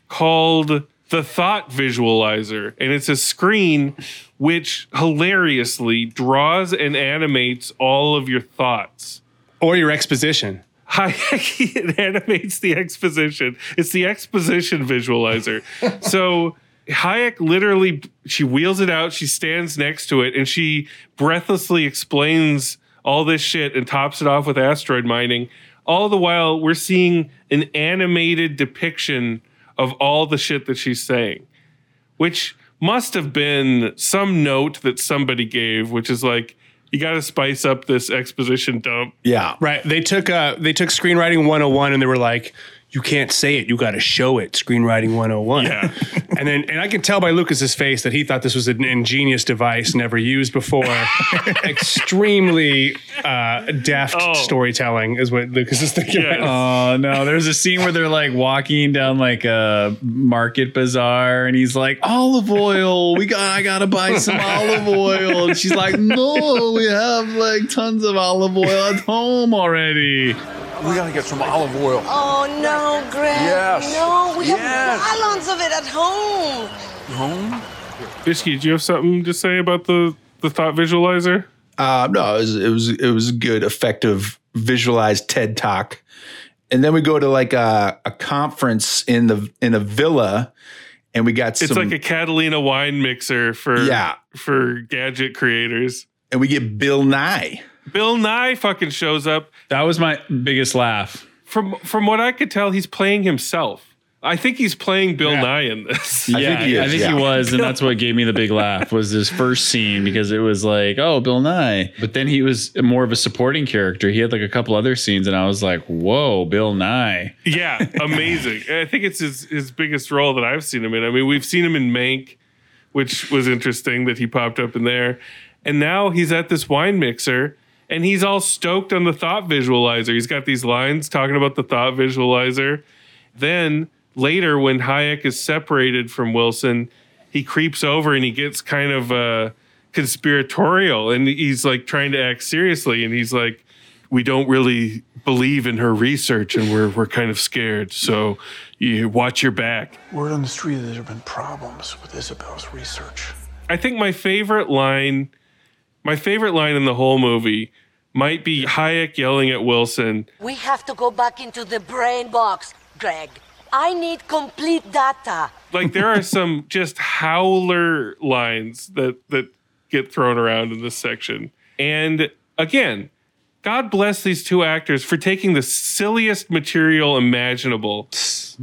called the Thought Visualizer. And it's a screen which hilariously draws and animates all of your thoughts.
or your exposition.
Hayek it animates the exposition. It's the exposition visualizer. so Hayek literally she wheels it out, she stands next to it, and she breathlessly explains all this shit and tops it off with asteroid mining. All the while we're seeing an animated depiction of all the shit that she's saying. Which must have been some note that somebody gave, which is like, you gotta spice up this exposition dump.
Yeah.
Right. They took uh they took screenwriting 101 and they were like, you can't say it, you got to show it. Screenwriting 101.
Yeah.
and then and I can tell by Lucas's face that he thought this was an ingenious device never used before. Extremely uh, deft
Oh.
storytelling is what Lucas is thinking.
Yes.
about.
Oh no, there's a scene where they're like walking down like a market bazaar and he's like, olive oil, we got I gotta buy some olive oil. And she's like, No, we have like tons of olive oil at home already.
We gotta get some olive oil.
Oh no, Greg.
Yes.
No, we
Yes.
have gallons of it at home.
Home?
Bisky, do you have something to say about the, the thought visualizer?
Uh, no, it was, it was it was good, effective, visualized TED talk, and then we go to like a, a conference in the in a villa, and we got some
It's
some,
like a Catalina wine mixer for
Yeah.
for gadget creators.
and we get Bill Nye.
Bill Nye fucking shows up.
That was my biggest laugh.
From from what I could tell, he's playing himself. I think he's playing Bill
Yeah.
Nye in this.
I
yeah,
think he is,
I think
yeah.
he was, and that's what gave me the big laugh was this first scene because it was like, oh, Bill Nye. But then he was more of a supporting character. He had like a couple other scenes, and I was like, whoa, Bill Nye.
Yeah, amazing. I think it's his his biggest role that I've seen him in. I mean, we've seen him in Mank, which was interesting that he popped up in there, and now he's at this wine mixer, and he's all stoked on the thought visualizer. He's got these lines talking about the thought visualizer. Then later, when Hayek is separated from Wilson, he creeps over and he gets kind of uh, conspiratorial, and he's like trying to act seriously, and he's like we don't really believe in her research and we're we're kind of scared. So you watch your back.
Word on the street that there have been problems with Isabel's research.
I think my favorite line, my favorite line in the whole movie might be Hayek yelling at Wilson.
We have to go back into the brain box, Greg. I need complete data.
Like there are some just howler lines that that get thrown around in this section. And again, God bless these two actors for taking the silliest material imaginable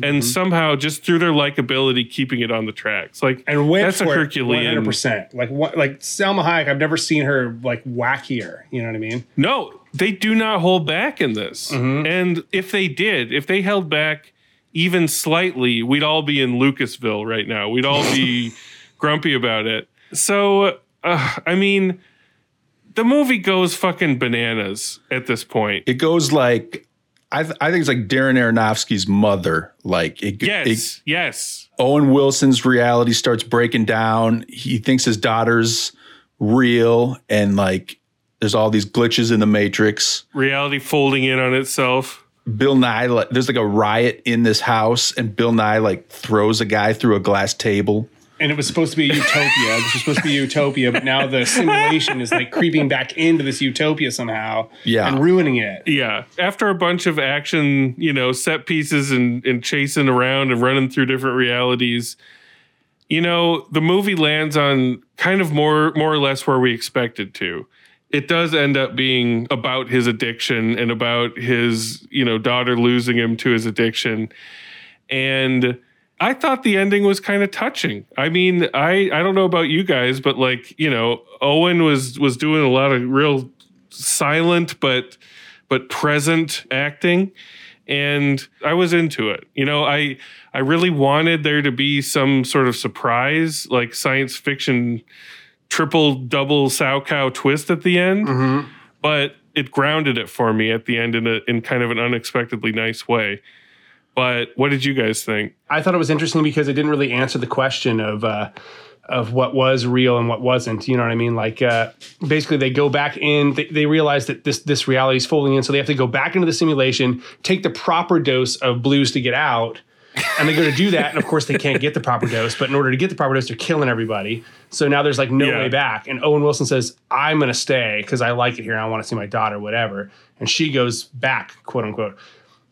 and somehow just through their likability keeping it on the tracks. Like
and went
that's a Herculean
100%. Like what like Salma Hayek, I've never seen her like wackier, you know what I mean?
No, they do not hold back in this. And if they did, if they held back even slightly, we'd all be in Lucasville right now. We'd all be grumpy about it. So, uh, I mean, the movie goes fucking bananas at this point.
It goes like I, th- I think it's like Darren Aronofsky's mother. Like it,
Yes,
it-
yes.
Owen Wilson's reality starts breaking down. He thinks his daughter's real, and like there's all these glitches in the matrix.
Reality folding in on itself.
Bill Nye, like, there's like a riot in this house, and Bill Nye like throws a guy through a glass table.
And it was supposed to be a utopia. this was supposed to be a utopia, but now the simulation is like creeping back into this utopia somehow
Yeah.
and ruining it.
Yeah. After a bunch of action, you know, set pieces and, and chasing around and running through different realities, you know, the movie lands on kind of more more or less where we expected to. It does end up being about his addiction and about his, you know, daughter losing him to his addiction. And I thought the ending was kind of touching. I mean, I I don't know about you guys, but like, you know, Owen was was doing a lot of real silent but but present acting and I was into it. You know, I I really wanted there to be some sort of surprise like science fiction triple double Salchow twist at the end. Mm-hmm. But it grounded it for me at the end in a in kind of an unexpectedly nice way. But what did you guys think?
I thought it was interesting because it didn't really answer the question of uh, of what was real and what wasn't. You know what I mean? Like uh, basically, they go back in. They, they realize that this this reality is folding in, so they have to go back into the simulation, take the proper dose of blues to get out. And they go to do that, and of course they can't get the proper dose. But in order to get the proper dose, they're killing everybody. So now there's like no
Yeah.
way back. And Owen Wilson says, "I'm going to stay because I like it here. and I want to see my daughter, whatever." And she goes back, quote unquote.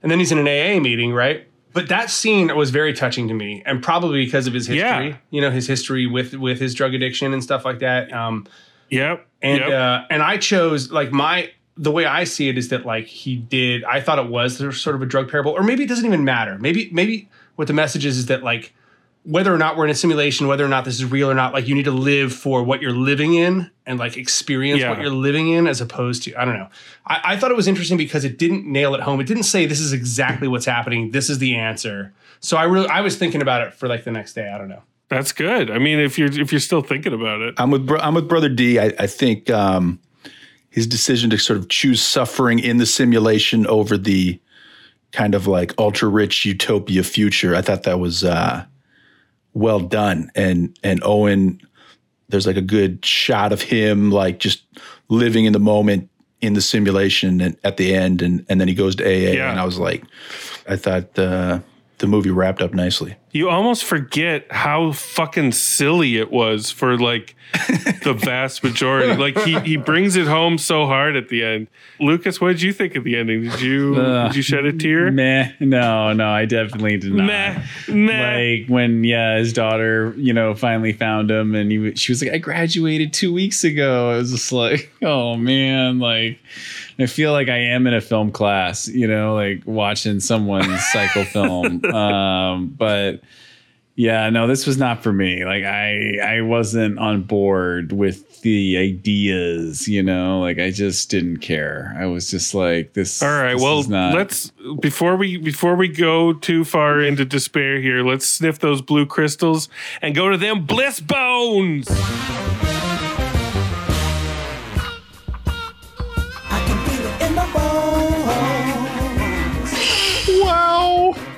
And then he's in an AA meeting, right? But that scene was very touching to me, and probably because of his history.
Yeah.
You know, his history with with his drug addiction and stuff like that. Um,
Yep.
and
yep.
uh, and I chose like my the way I see it is that like he did. I thought it was sort of a drug parable, or maybe it doesn't even matter. Maybe maybe what the message is is that like whether or not we're in a simulation, whether or not this is real or not, like you need to live for what you're living in and like experience
Yeah.
what you're living in as opposed to I don't know. I, I thought it was interesting because it didn't nail it home. It didn't say this is exactly what's happening. This is the answer. So I really I was thinking about it for like the next day. I don't know.
That's good. I mean, if you're if you're still thinking about it.
I'm with bro- I'm with brother D. I, I think um, his decision to sort of choose suffering in the simulation over the kind of like ultra rich utopia future. I thought that was uh, well done. And and Owen, there's like a good shot of him like just living in the moment in the simulation and at the end, and and then he goes to AA,
Yeah.
and I was like, I thought uh, the movie wrapped up nicely.
You almost forget how fucking silly it was for like the vast majority. Like he he brings it home so hard at the end. Lucas, what did you think of the ending? Did you
Uh,
did you shed a tear?
Meh. No, no, I definitely did not.
Meh. Meh.
Like when, yeah, his daughter, you know, finally found him, and he, she was like, "I graduated two weeks ago." I was just like, "Oh man!" Like, I feel like I am in a film class, you know, like watching someone's cycle film. Um, but yeah, no, this was not for me. Like, I I wasn't on board with the ideas, you know. Like, I just didn't care. I was just like, this.
All right.
this
Well,
not-
let's before we before we go too far into despair here, let's sniff those blue crystals and go to them bliss bones.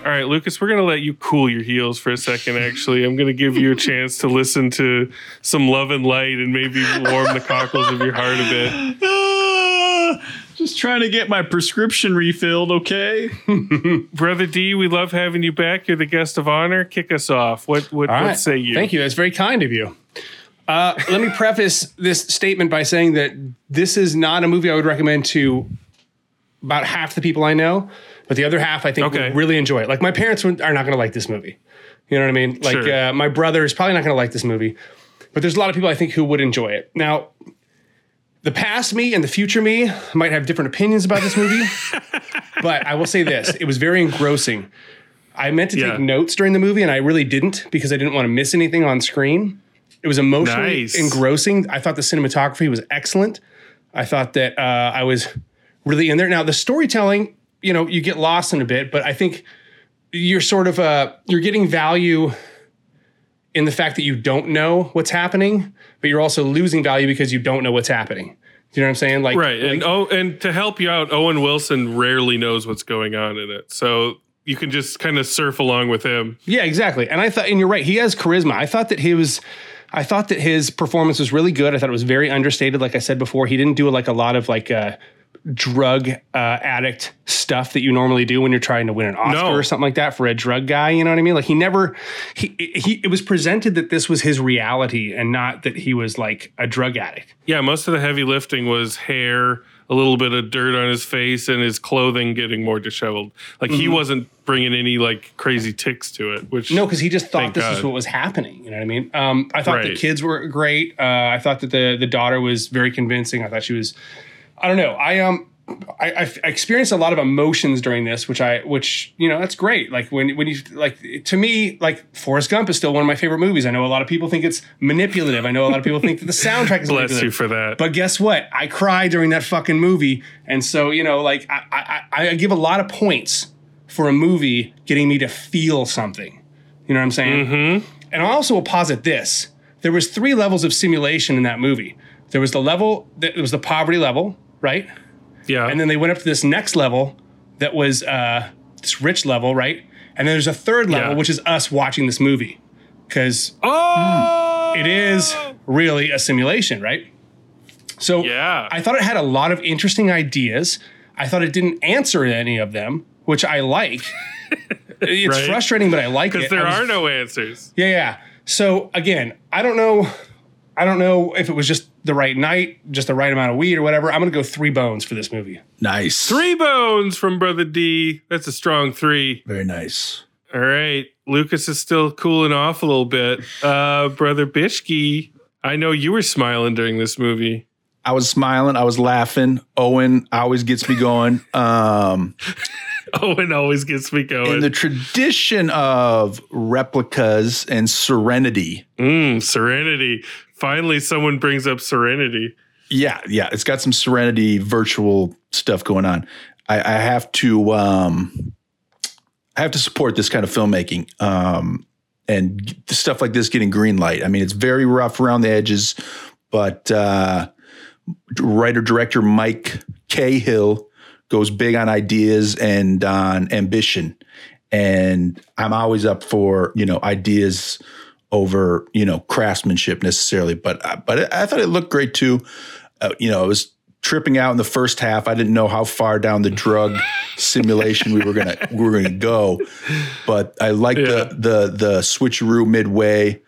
All right, Lucas, we're going to let you cool your heels for a second, actually. I'm going to give you a chance to listen to some love and light and maybe warm the cockles of your heart a bit.
Just trying to get my prescription refilled, okay?
Brother D, we love having you back. You're the guest of honor. Kick us off. What what
right.
say you?
Thank you. That's very kind of you. Uh, let me preface this statement by saying that this is not a movie I would recommend to about half the people I know, but the other half I think
Okay.
would really enjoy it. Like my parents are not going to like this movie. You know what I mean? Like
Sure.
uh, my brother is probably not going to like this movie, but there's a lot of people I think who would enjoy it. Now, the past me and the future me might have different opinions about this movie, but I will say this: it was very engrossing. I meant to
Yeah.
take notes during the movie, and I really didn't because I didn't want to miss anything on screen. It was emotionally
Nice.
engrossing. I thought the cinematography was excellent. I thought that uh, I was really in there. Now the storytelling, you know, you get lost in a bit, but I think you're sort of uh, you're getting value in the fact that you don't know what's happening, but you're also losing value because you don't know what's happening. Do you know what I'm saying? Like,
right. And oh, and to help you out, Owen Wilson rarely knows what's going on in it, so you can just kind of surf along with him.
Yeah, exactly. And I thought, and you're right, he has charisma. I thought that he was, I thought that his performance was really good. I thought it was very understated. Like I said before, he didn't do like a lot of like uh, drug uh, addict stuff that you normally do when you're trying to win an Oscar
No.
or something like that for a drug guy. You know what I mean? Like he never, he, he, it was presented that this was his reality and not that he was like a drug addict.
Yeah, most of the heavy lifting was hair, a little bit of dirt on his face, and his clothing getting more disheveled. Like he
Mhm.
wasn't bringing any like crazy ticks to it. Which
No, because he just thought this
God.
is what was happening. You know what I mean? Um, I thought the kids were great. Uh, I thought that the the daughter was very convincing. I thought she was. I don't know. I um. I, I experienced a lot of emotions during this, which I, which you know, that's great. Like when when you like to me, like Forrest Gump is still one of my favorite movies. I know a lot of people think it's manipulative. I know a lot of people think that the soundtrack is
Bless you for that.
But guess what? I cried during that fucking movie, and so you know, like I I, I I give a lot of points for a movie getting me to feel something. You know what I'm saying?
Mm-hmm.
And I also will posit this: there was three levels of simulation in that movie. There was the level that it was the poverty level, right?
Yeah.
And then they went up to this next level that was uh, this rich level, right? And then there's a third level,
Yeah.
which is us watching this movie, because
oh,
it is really a simulation, right? So
yeah.
I thought it had a lot of interesting ideas. I thought it didn't answer any of them, which I like. it's
Right.
frustrating, but I like it.
because there
was-
are no answers.
Yeah, yeah. So again, I don't know. I don't know if it was just the right night, just the right amount of weed or whatever. I'm gonna go three bones for this movie.
Nice.
Three bones from Brother D. That's a strong three.
Very nice.
All right. Lucas is still cooling off a little bit. Uh, Brother Bishke, I know you were smiling during this movie.
I was smiling. I was laughing. Owen always gets me going. Um,
Owen always gets me going.
in the tradition of replicas and Serenity.
Mm, Serenity. Finally, someone brings up Serenity.
Yeah, yeah, it's got some Serenity virtual stuff going on. I, I have to, um, I have to support this kind of filmmaking, um, and stuff like this getting green light. I mean, it's very rough around the edges, but uh, writer director Mike Cahill goes big on ideas and on ambition, and I'm always up for you know ideas over you know craftsmanship necessarily, but uh, but I thought it looked great too. Uh, you know, it was tripping out in the first half. I didn't know how far down the drug simulation we were gonna we were gonna go, but I liked the the the switcheroo midway.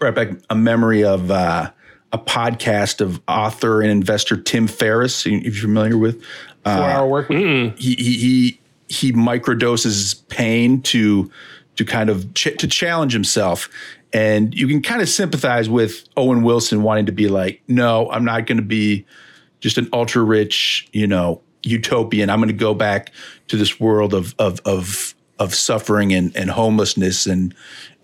Right back a memory of uh, a podcast of author and investor Tim Ferriss. If you're familiar with uh,
Four hour work week.
he he he he microdoses pain to to kind of ch- to challenge himself and you can kind of sympathize with Owen Wilson wanting to be like no I'm not going to be just an ultra rich you know utopian I'm going to go back to this world of of of of suffering and and homelessness and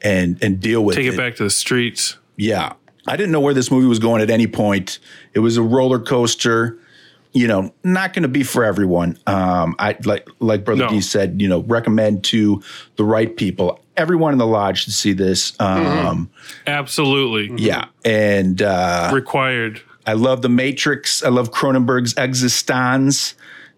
and and deal with it.
Take
it
it back to the streets.
yeah. I didn't know where this movie was going at any point. It was a roller coaster, you know, not going to be for everyone. Um, I like like Brother
No.
D said, you know, recommend to the right people. Everyone in the lodge should see this. Um,
Absolutely.
Yeah, and uh,
required.
I love The Matrix. I love Cronenberg's eXistenZ.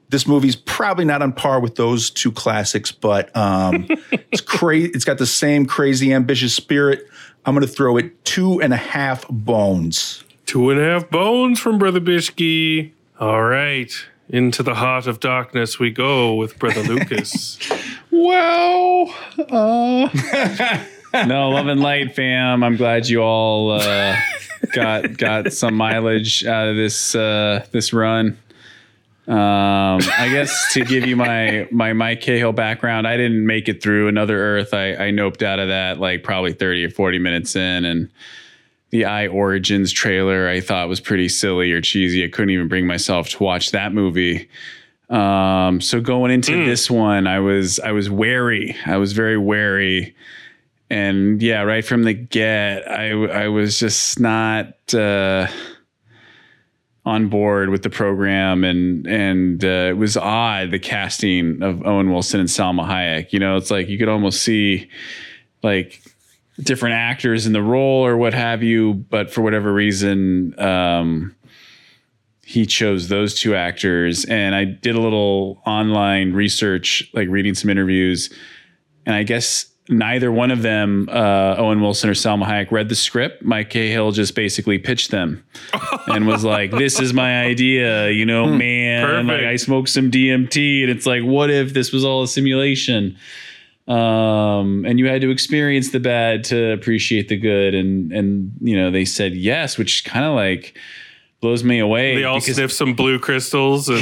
This movie's probably not on par with those two classics, but um, it's crazy. It's got the same crazy, ambitious spirit. I'm going to throw it two and a half bones.
Two and a half bones from Brother Bishke. All right. Into the heart of darkness we go with Brother Lucas.
Well, uh, no, love and light, fam. I'm glad you all uh, got got some mileage out of this uh, this run. Um, I guess to give you my my Mike Cahill background, I didn't make it through Another Earth. I, I noped out of that like probably 30 or 40 minutes in, and the I Origins trailer I thought was pretty silly or cheesy. I couldn't even bring myself to watch that movie. Um, so going into this one, I was I was wary. I was very wary, and yeah, right from the get, I I was just not. Uh, on board with the program and and uh, it was odd the casting of Owen Wilson and Salma Hayek. You know, it's like you could almost see like different actors in the role or what have you, but for whatever reason, um, he chose those two actors. And I did a little online research, like reading some interviews, and I guess neither one of them, uh, Owen Wilson or Salma Hayek, read the script. Mike Cahill just basically pitched them and was like, "This is my idea, you know, man. Like I smoked some DMT, and it's like, what if this was all a simulation?" Um, and you had to experience the bad to appreciate the good, and and you know they said yes, which kind of like blows me away.
They all sniff some blue crystals and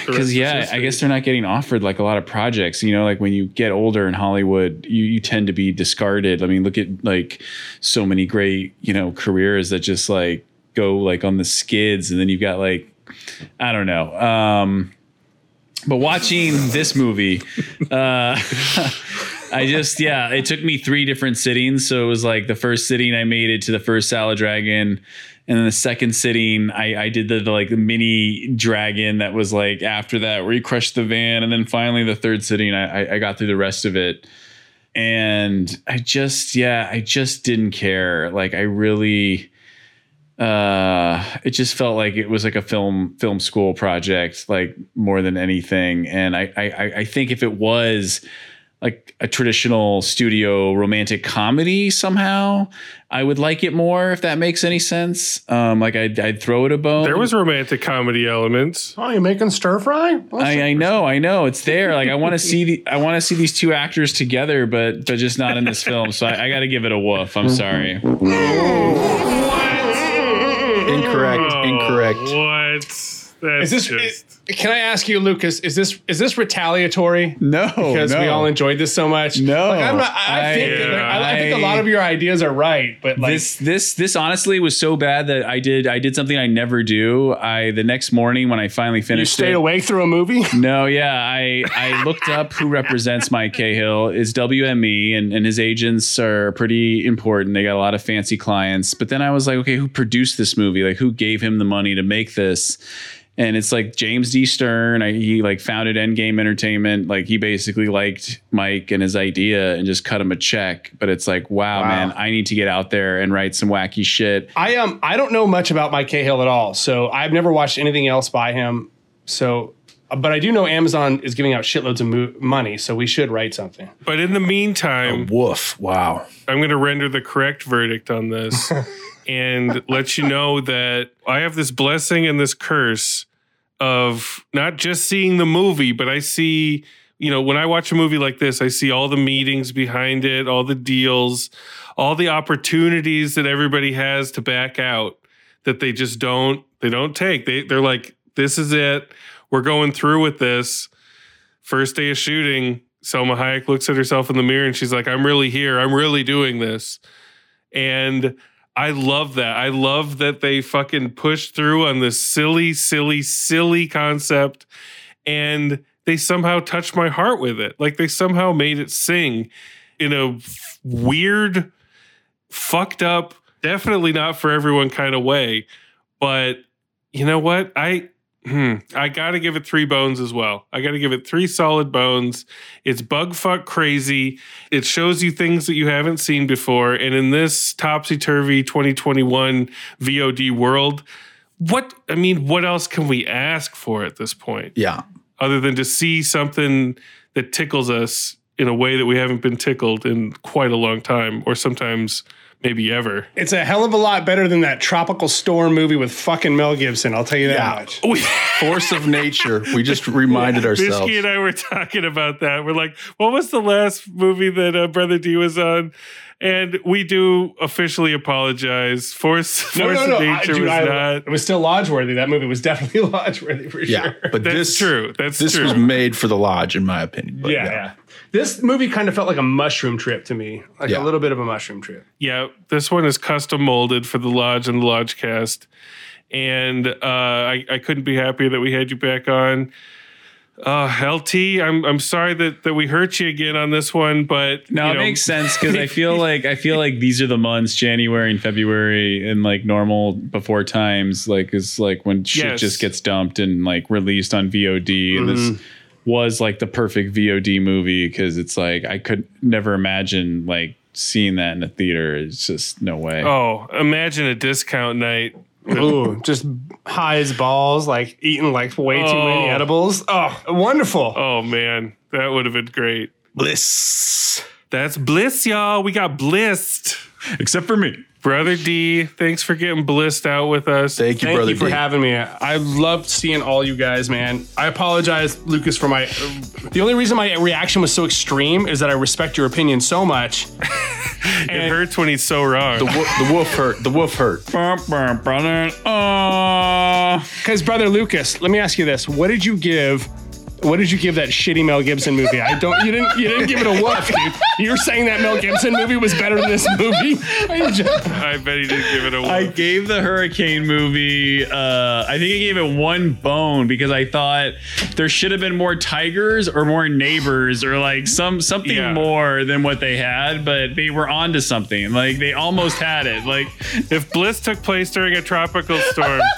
because yeah, I guess they're not getting offered like a lot of projects. You know, like when you get older in Hollywood, you you tend to be discarded. I mean, look at like so many great you know careers that just like go like on the skids, and then you've got like I don't know. Um, but watching this movie, uh, I just yeah, it took me three different sittings. So it was like the first sitting I made it to the first Salad Dragon. And then the second sitting, I, I did the, the like the mini dragon that was like after that where you crushed the van, and then finally the third sitting, I- I got through the rest of it, and I just yeah, I just didn't care. Like I really, uh, it just felt like it was like a film film school project, like more than anything. And I I, I- I think if it was like a traditional studio romantic comedy somehow i would like it more if that makes any sense um like i'd, I'd throw it a bone
There was romantic comedy elements.
Oh, you're making stir fry?
I, I know, I know, it's there. Like I want to see the, I want to see these two actors together, but but just not in this film. So I, I got to give it a woof. I'm sorry.
Incorrect. Incorrect.
Oh, what? That's
Is this?
just
can I ask you, Lucas? Is this is this retaliatory?
No,
because we all enjoyed this so much.
No,
like, I'm not, I,
I-
think that, I, I think a
I-
lot of your ideas are right, but like
this this this honestly was so bad that I did I did something I never do. I the next morning when I finally finished,
you
finished
stayed
it,
awake through a movie.
No, yeah, I I looked up who represents Mike Cahill is WME, and and his agents are pretty important. They got a lot of fancy clients. But then I was like, okay, who produced this movie? Like, who gave him the money to make this? And it's like James D. Stern. I, he like founded Endgame Entertainment. Like he basically liked Mike and his idea and just cut him a check. But it's like, wow,
Wow.
man, I need to get out there and write some wacky shit.
I um I don't know much about Mike Cahill at all, so I've never watched anything else by him. So, but I do know Amazon is giving out shitloads of mo- money, so we should write something.
But in the meantime,
Woof. Wow.
I'm going to render the correct verdict on this and let you know that I have this blessing and this curse of not just seeing the movie, but I see, you know, when I watch a movie like this, I see all the meetings behind it, all the deals, all the opportunities that everybody has to back out that they just don't they don't take. They they're like this is it. We're going through with this. First day of shooting, Salma Hayek looks at herself in the mirror and she's like, I'm really here. I'm really doing this. And I love that. I love that they fucking pushed through on this silly, silly, silly concept. And they somehow touched my heart with it. Like they somehow made it sing in a weird, fucked up, definitely not for everyone kind of way. But you know what? I Hmm. I got to give it three bones as well. I got to give it three solid bones. It's bug fuck crazy. It shows you things that you haven't seen before. And in this topsy turvy 2021 VOD world, what I mean, what else can we ask for at this point?
Yeah.
Other than to see something that tickles us in a way that we haven't been tickled in quite a long time, or sometimes maybe ever.
It's a hell of a lot better than that tropical storm movie with fucking Mel Gibson. I'll tell you that
Yeah.
much.
Force of nature. We just reminded ourselves.
Bishki and I were talking about that. We're like, what was the last movie that uh, Brother D was on? And we do officially apologize. Force,
No,
Force
no, no.
of
I,
Nature
dude,
was
I-
not.
it was still lodge worthy. That movie was definitely lodge worthy for
Yeah,
sure.
but
That's
this
true. That's
this
true.
was made for the lodge, in my opinion. But
yeah, yeah. This movie kind of felt like a mushroom trip to me, like
Yeah.
a little bit of a mushroom trip.
Yeah, this one is custom molded for the lodge and the lodge cast, and uh, I, I couldn't be happier that we had you back on. Uh, LT, I'm I'm sorry that that we hurt you again on this one, but
No,
you
it
know,
makes sense because I feel like I feel like these are the months, January and February, and like normal before times, like is like when shit
Yes.
just gets dumped and like released on VOD. And this was like the perfect VOD movie because it's like I could never imagine like seeing that in a theater. It's just no way.
Oh, imagine a discount night.
Ooh, just high as balls, like eating like way too many
Oh.
edibles. Oh, wonderful.
Oh man, that would have been great.
Bliss.
That's bliss, y'all. We got blissed.
Except for me.
Brother D, thanks for getting blissed out with us.
Thank you,
Thank
brother.
you for
D.
having me. I loved seeing all you guys, man. I apologize, Lucas, for my. The only reason my reaction was so extreme is that I respect your opinion so much.
It hurts when he's so wrong.
the, wo- the wolf hurt. The wolf hurt.
Because, uh. brother Lucas, let me ask you this: What did you give? What did you give that shitty Mel Gibson movie? I don't. You didn't. You didn't give it a woof, dude. You're saying that Mel Gibson movie was better than this movie? I
bet he didn't give it a
I
whoop.
I gave the hurricane movie. Uh, I think I gave it one bone because I thought there should have been more tigers or more neighbors or like some something
Yeah.
more than what they had. But they were onto something. Like they almost had it. Like
If Bliss took place during a tropical storm,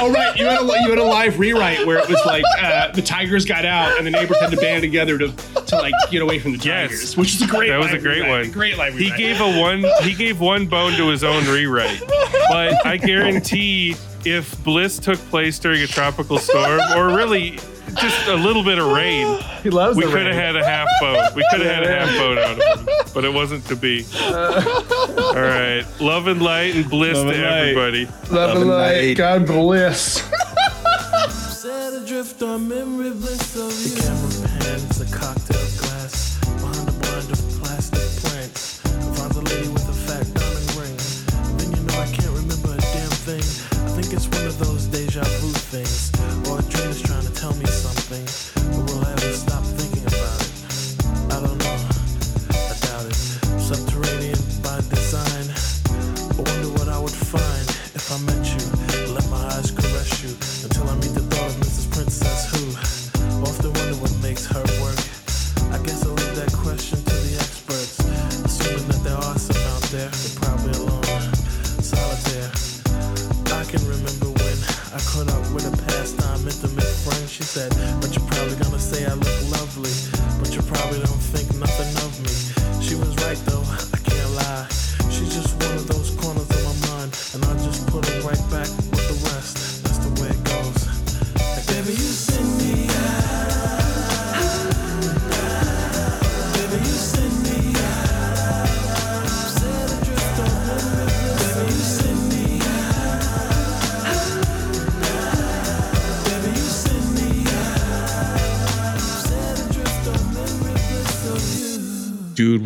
Oh right, you had a you had a live rewrite where it was like uh, the tigers got out and the neighbors had to band together to to like get away from the
Yes.
tigers, which is a great.
that was a
live
great
rewrite.
one.
Great live
He
rewrite.
gave a one. He gave one bone to his own rewrite. But I guarantee, if Bliss took place during a tropical storm, or really just a little bit of rain,
He loves
we
the
could have
rain.
had a half bone. We could have had a half bone out of him, but it wasn't to be. All right, love and light and bliss
Love
to
and light.
everybody.
Love and light. God bless.
Set adrift on memory bliss of you. The camera pans a cocktail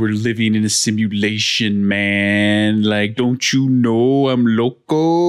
we're living in a simulation, man. Like, don't you know I'm loco?